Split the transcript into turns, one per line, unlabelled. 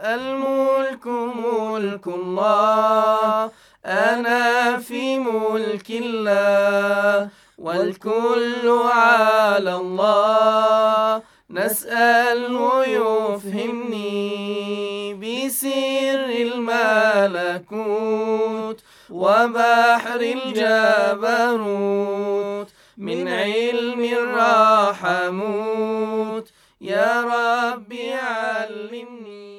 الملك ملك الله. أنا في ملك الله. والكل على الله. نسأله يفهمني بسر الملكوت وبحر الجبروت. من علم الرحموت. يا ربي علمني.